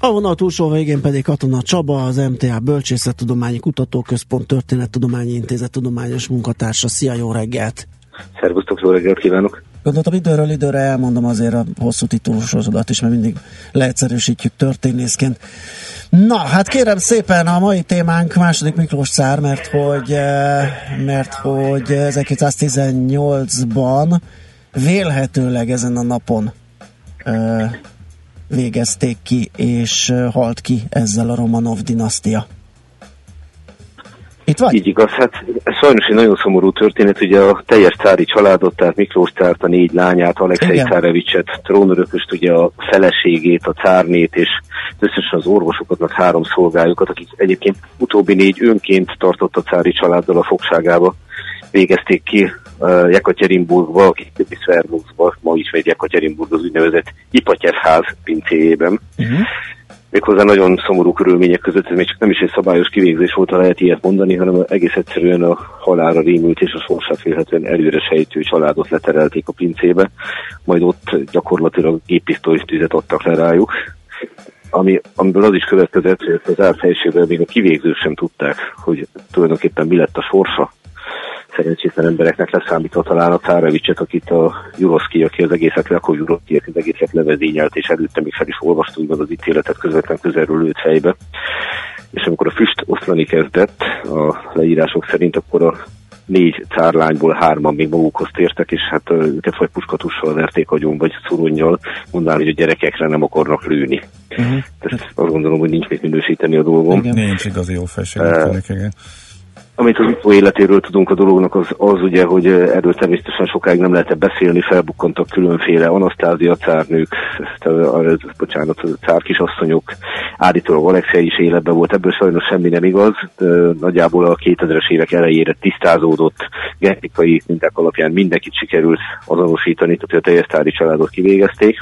A vonal túlsó végén pedig Katona Csaba, az MTA Bölcsészettudományi Kutatóközpont Történettudományi Intézet tudományos munkatársa. Szia, jó reggelt! Szervusztok, jó reggelt kívánok! Gondoltam időről időre elmondom azért a hosszú titulusodat is, mert mindig leegyszerűsítjük történészként. Na, hát kérem szépen a mai témánk második Miklós cár, mert hogy, eh, mert hogy 1918-ban vélhetőleg ezen a napon eh, végezték ki, és halt ki ezzel a Romanov dinasztia. Itt vagy? Így igaz, hát ez sajnos egy nagyon szomorú történet, ugye a teljes cári családot, tehát Miklós cárt, a négy lányát, Alexei Cárevicset, trónörököst, ugye a feleségét, a cárnét, és összesen az orvosokat, meg három szolgájukat, akik egyébként utóbbi négy önként tartott a cári családdal a fogságába végezték ki uh, Jekatyerinburgba, a későbbi Szvermuszba, ma ismét Jekatyerinburg az úgynevezett Ipatyev pincéjében. Uh-huh. Méghozzá nagyon szomorú körülmények között, ez még csak nem is egy szabályos kivégzés volt, ha lehet ilyet mondani, hanem egész egyszerűen a halára rémült és a sorsát félhetően előre sejtő családot leterelték a pincébe, majd ott gyakorlatilag géppisztolyos tüzet adtak le rájuk ami, amiből az is következett, hogy az árfejségben még a kivégzők sem tudták, hogy tulajdonképpen mi lett a sorsa szerencsétlen embereknek leszámítva talán a Cárevicset, akit a Juroszki, aki az egészet le, akkor Juroszki, aki az egészet levezényelt, és előtte még fel is olvasta úgymond az ítéletet közvetlen közelről lőtt fejbe. És amikor a füst oszlani kezdett, a leírások szerint, akkor a négy cárlányból hárman még magukhoz tértek, és hát őket vagy puskatussal verték agyon, vagy szurunnyal, mondván, hogy a gyerekekre nem akarnak lőni. Uh-huh. Tehát azt gondolom, hogy nincs mit minősíteni a dolgom. Igen, nincs igazi jó felség. Uh, igen. Amit az utó életéről tudunk a dolognak, az, az ugye, hogy erről természetesen sokáig nem lehetett beszélni, felbukkantak különféle anasztázia cárnők, bocsánat, cár kisasszonyok, állítólag Alexei is életben volt, ebből sajnos semmi nem igaz, nagyjából a 2000-es évek elejére tisztázódott genetikai minták alapján mindenkit sikerült azonosítani, tehát a teljes tári családot kivégezték.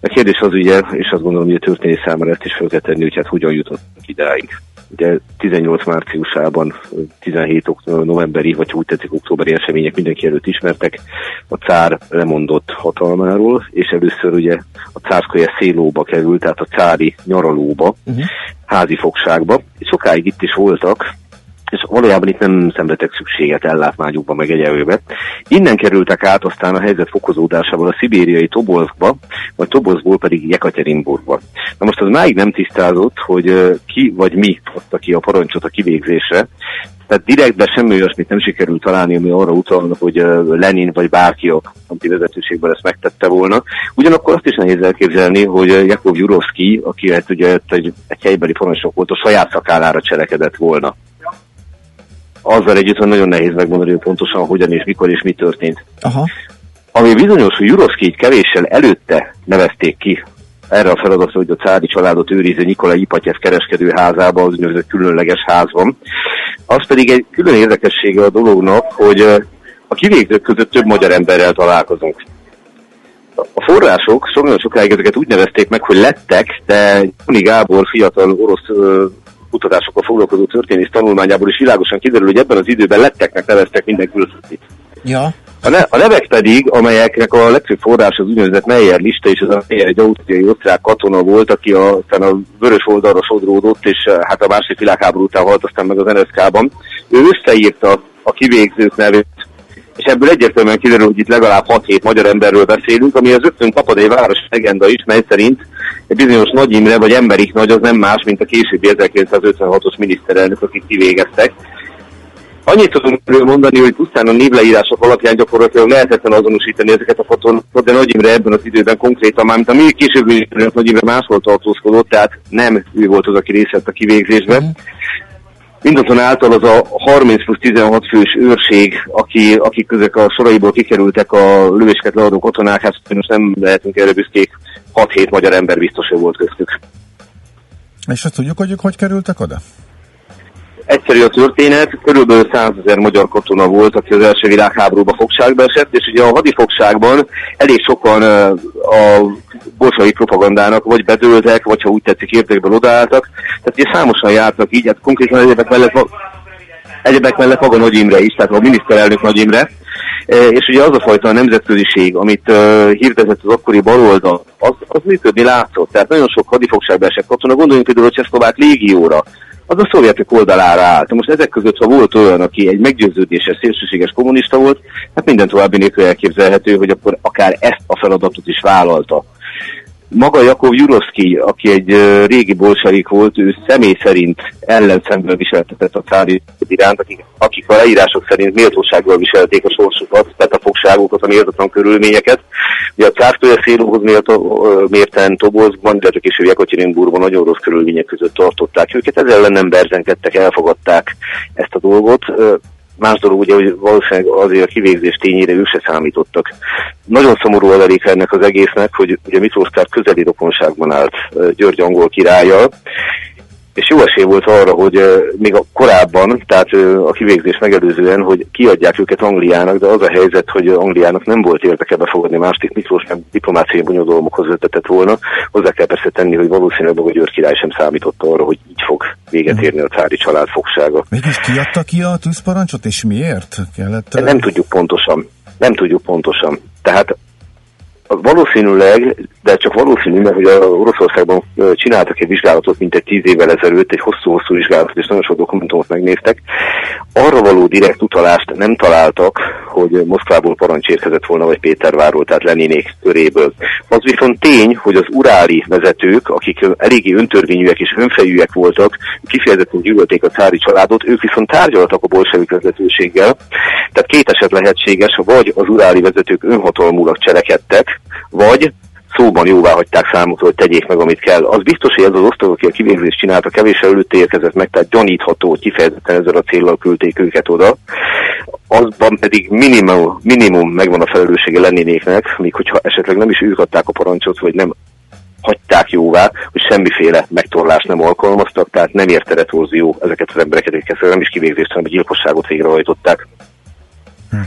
A kérdés az ugye, és azt gondolom, hogy a történés számára ezt is fel kell tenni, hogy hát hogyan jutottunk idáig. Ugye 18 márciusában, 17 novemberi, vagy úgy tetszik októberi események mindenki előtt ismertek, a cár lemondott hatalmáról, és először ugye a cárskaja szélóba került, tehát a cári nyaralóba, uh-huh. házi fogságba, és sokáig itt is voltak, valójában itt nem szenvedtek szükséget ellátmányukba, meg egyelőbe. Innen kerültek át aztán a helyzet fokozódásával a szibériai Tobolskba, vagy Tobolskból pedig Jekaterinburgba. Na most az máig nem tisztázott, hogy ki vagy mi adta ki a parancsot a kivégzésre, tehát direktben semmi olyasmit nem sikerült találni, ami arra utalna, hogy Lenin vagy bárki a vezetőségben ezt megtette volna. Ugyanakkor azt is nehéz elképzelni, hogy Jakov Jurovszki, aki hát ugye egy, egy helybeli parancsnok volt, a saját szakállára cselekedett volna azzal együtt, hogy nagyon nehéz megmondani, hogy pontosan hogyan és mikor és mi történt. Aha. Ami bizonyos, hogy Juroszki így kevéssel előtte nevezték ki erre a feladatra, hogy a cári családot őriző Nikolai Ipatyev kereskedőházában, az úgynevezett különleges házban. Az pedig egy külön érdekessége a dolognak, hogy a kivégzők között több magyar emberrel találkozunk. A források sok nagyon sokáig ezeket úgy nevezték meg, hogy lettek, de Juni Gábor fiatal orosz kutatásokkal foglalkozó történész tanulmányából is világosan kiderül, hogy ebben az időben letteknek neveztek minden külföldit. Ja. A, ne, a nevek pedig, amelyeknek a legfőbb forrás az úgynevezett Meyer lista, és ez a Meyer egy ausztriai osztrák katona volt, aki a, aztán a vörös oldalra sodródott, és eh, hát a második világháború után halt aztán meg az NSZK-ban. Ő összeírta a kivégzők nevét, és ebből egyértelműen kiderül, hogy itt legalább 6-7 magyar emberről beszélünk, ami az rögtön kapad egy város legenda is, mely szerint bizonyos Nagy Imre vagy Emberik Nagy az nem más, mint a későbbi 1956-os miniszterelnök, akik kivégeztek. Annyit tudunk mondani, hogy pusztán a névleírások alapján gyakorlatilag lehetetlen azonosítani ezeket a fotókat, de Nagy Imre ebben az időben konkrétan, már mint a még később miniszterelnök Nagy Imre máshol tartózkodott, tehát nem ő volt az, aki részt vett a kivégzésben. Mm. Mindazonáltal az a 30 plusz 16 fős őrség, aki, akik közök a soraiból kikerültek a lövésket leadó katonák, hát most nem lehetünk erre büszkék, 6-7 magyar ember biztos, hogy volt köztük. És azt tudjuk, hogy ők hogy kerültek oda? egyszerű a történet, körülbelül 100 ezer magyar katona volt, aki az első világháborúban fogságba esett, és ugye a hadifogságban elég sokan a bolsai propagandának vagy bedőltek, vagy ha úgy tetszik értékből odaálltak. Tehát ugye számosan jártak így, hát konkrétan egyebek mellett, egyebek mellett maga Nagy Imre is, tehát a miniszterelnök Nagy Imre, és ugye az a fajta nemzetköziség, amit uh, hirdetett az akkori baloldal, az, az működni látszott. Tehát nagyon sok hadifogságba esett katona, gondoljunk például a Csehszlovák légióra, az a szovjetek oldalára állt. Most ezek között, ha volt olyan, aki egy meggyőződéses, szélsőséges kommunista volt, hát minden további nélkül elképzelhető, hogy akkor akár ezt a feladatot is vállalta. Maga Jakov Juroszki, aki egy régi bolsarik volt, ő személy szerint ellenszemből viseltetett a cári iránt, akik, akik a leírások szerint méltósággal viselték a sorsukat, tehát a fogságokat, a méltatlan körülményeket. Ugye a cártője szélóhoz mérten Tobozban, illetve később Jekaterinburgban nagyon rossz körülmények között tartották őket, ezzel ellen nem berzenkedtek, elfogadták ezt a dolgot. Más dolog ugye, hogy valószínűleg azért a kivégzés tényére ők se számítottak. Nagyon szomorú adalék ennek az egésznek, hogy ugye Miklós közeli rokonságban állt György angol királlyal, és jó esély volt arra, hogy még a korábban, tehát a kivégzés megelőzően, hogy kiadják őket Angliának, de az a helyzet, hogy Angliának nem volt érdeke befogadni második Miklós, nem diplomáciai bonyodalomokhoz vetetett volna. Hozzá kell persze tenni, hogy valószínűleg a György király sem számított arra, hogy így fog véget érni a cári család fogsága. Mégis kiadta ki a tűzparancsot, és miért kellett? Nem tudjuk pontosan. Nem tudjuk pontosan. Tehát Valószínűleg, de csak valószínű, mert hogy a Oroszországban csináltak egy vizsgálatot, mint egy tíz évvel ezelőtt, egy hosszú-hosszú vizsgálatot, és nagyon sok dokumentumot megnéztek. Arra való direkt utalást nem találtak, hogy Moszkvából parancs érkezett volna, vagy Pétervárról, tehát Leninék köréből. Az viszont tény, hogy az uráli vezetők, akik eléggé öntörvényűek és önfejűek voltak, kifejezetten gyűlölték a cári családot, ők viszont tárgyaltak a bolsevik vezetőséggel. Tehát két eset lehetséges, vagy az uráli vezetők önhatalmulag cselekedtek, vagy szóban jóvá hagyták számukra, hogy tegyék meg, amit kell. Az biztos, hogy ez az osztag, aki a kivégzést csinálta, kevés előtt érkezett meg, tehát gyanítható, hogy kifejezetten ezzel a céllal küldték őket oda. Azban pedig minimum, minimum megvan a felelőssége lennénéknek, míg hogyha esetleg nem is ők adták a parancsot, vagy nem hagyták jóvá, hogy semmiféle megtorlást nem alkalmaztak, tehát nem érte retorzió ezeket az embereket, akik nem is kivégzést, hanem gyilkosságot végrehajtották. Hm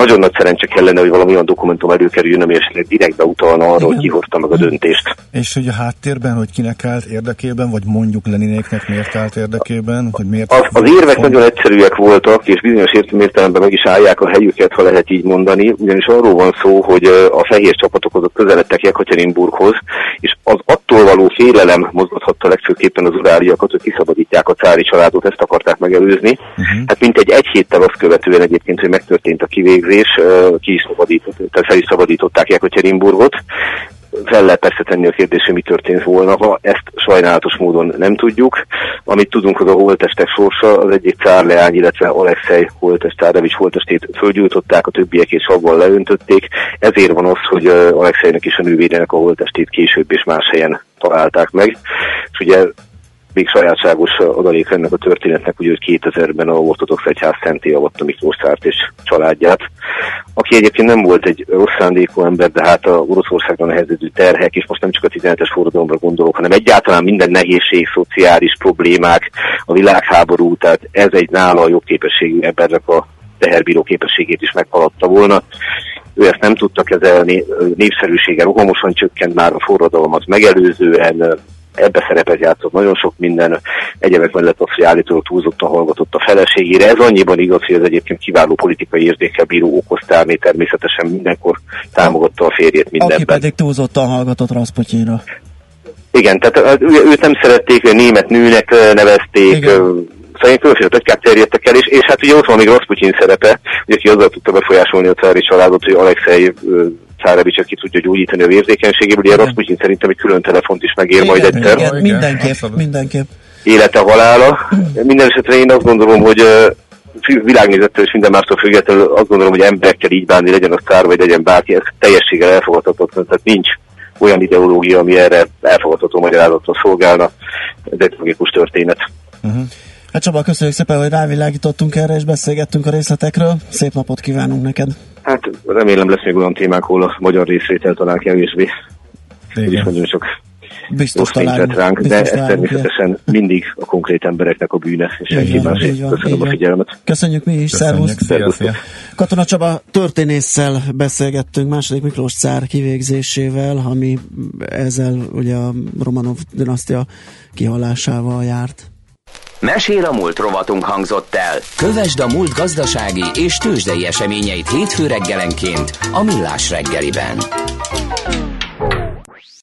nagyon nagy szerencse kellene, hogy valami olyan dokumentum előkerüljön, ami esetleg direktbe utalna arra, Igen. hogy kihozta meg a döntést. És hogy a háttérben, hogy kinek állt érdekében, vagy mondjuk Leninéknek miért állt érdekében, hogy miért... Az, az érvek font... nagyon egyszerűek voltak, és bizonyos értelemben meg is állják a helyüket, ha lehet így mondani, ugyanis arról van szó, hogy a fehér csapatok azok közeledtek Jekaterinburghoz, és az attól való félelem mozgathatta legfőképpen az uráliakat, hogy kiszabadítják a cári családot, ezt akarták megelőzni. Uh-huh. Hát mint egy egy héttel azt követően egyébként, hogy megtörtént a kivégzés, végzés, ki is szabadított, tehát fel is szabadították Jekaterinburgot. Fel lehet persze tenni a kérdés, hogy mi történt volna, ha ezt sajnálatos módon nem tudjuk. Amit tudunk, az a holtestek sorsa, az egyik cárleány, illetve Alexei holtest, Tárevics holtestét fölgyújtották, a többiek és abban leöntötték. Ezért van az, hogy Alexeinek és a nővérének a holtestét később és más helyen találták meg. És ugye még sajátságos adalék ennek a történetnek, ugye, hogy 2000-ben a ortodox egyház szenté avatta Miklós Szárt és családját, aki egyébként nem volt egy rossz szándékú ember, de hát a Oroszországban nehezedő terhek, és most nem csak a 17-es forradalomra gondolok, hanem egyáltalán minden nehézség, szociális problémák, a világháború, tehát ez egy nála a jobb képességű embernek a teherbíró képességét is meghaladta volna. Ő ezt nem tudta kezelni, népszerűsége rohamosan csökkent már a forradalmat megelőzően, ebbe szerepet játszott nagyon sok minden, egyebek mellett az, hogy állítólag túlzottan hallgatott a feleségére. Ez annyiban igaz, hogy ez egyébként kiváló politikai érzékkel bíró okoztálni, természetesen mindenkor támogatta a férjét mindenben. Aki pedig túlzottan hallgatott Rasputyinra. Igen, tehát őt nem szerették, német nőnek nevezték, Igen szóval különféle pletykák terjedtek el, és, és hát ugye ott van még Rasputin szerepe, ugye aki azzal tudta befolyásolni a cári családot, hogy Alexei Cárevics, ki tudja gyógyítani a vérzékenységéből, ugye Rasputin szerintem egy külön telefont is megér igen, majd egyszer. Igen, mindenképp, mindenképp. Élete halála. Minden esetre én azt gondolom, hogy világnézettől és minden mástól függetlenül azt gondolom, hogy emberekkel így bánni, legyen az kár, vagy legyen bárki, ez teljességgel elfogadhatatlan, tehát nincs olyan ideológia, ami erre elfogadható magyarázatot szolgálna. Ez egy tragikus történet. Uh-huh. Hát Csaba, köszönjük szépen, hogy rávilágítottunk erre, és beszélgettünk a részletekről. Szép napot kívánunk neked! Hát remélem lesz még olyan témák, ahol a magyar részvétel talán kevésbé. Igen. És mondjuk csak biztos találunk, ránk, biztos de ez természetesen mindig a konkrét embereknek a bűne, és senki más. Köszönöm a figyelmet. Köszönjük mi is, szervusz! Katona Csaba történésszel beszélgettünk második Miklós cár kivégzésével, ami ezzel ugye a Romanov dinasztia kihalásával járt. Mesél a múlt rovatunk hangzott el. Kövesd a múlt gazdasági és tőzsdei eseményeit hétfő reggelenként a Millás reggeliben.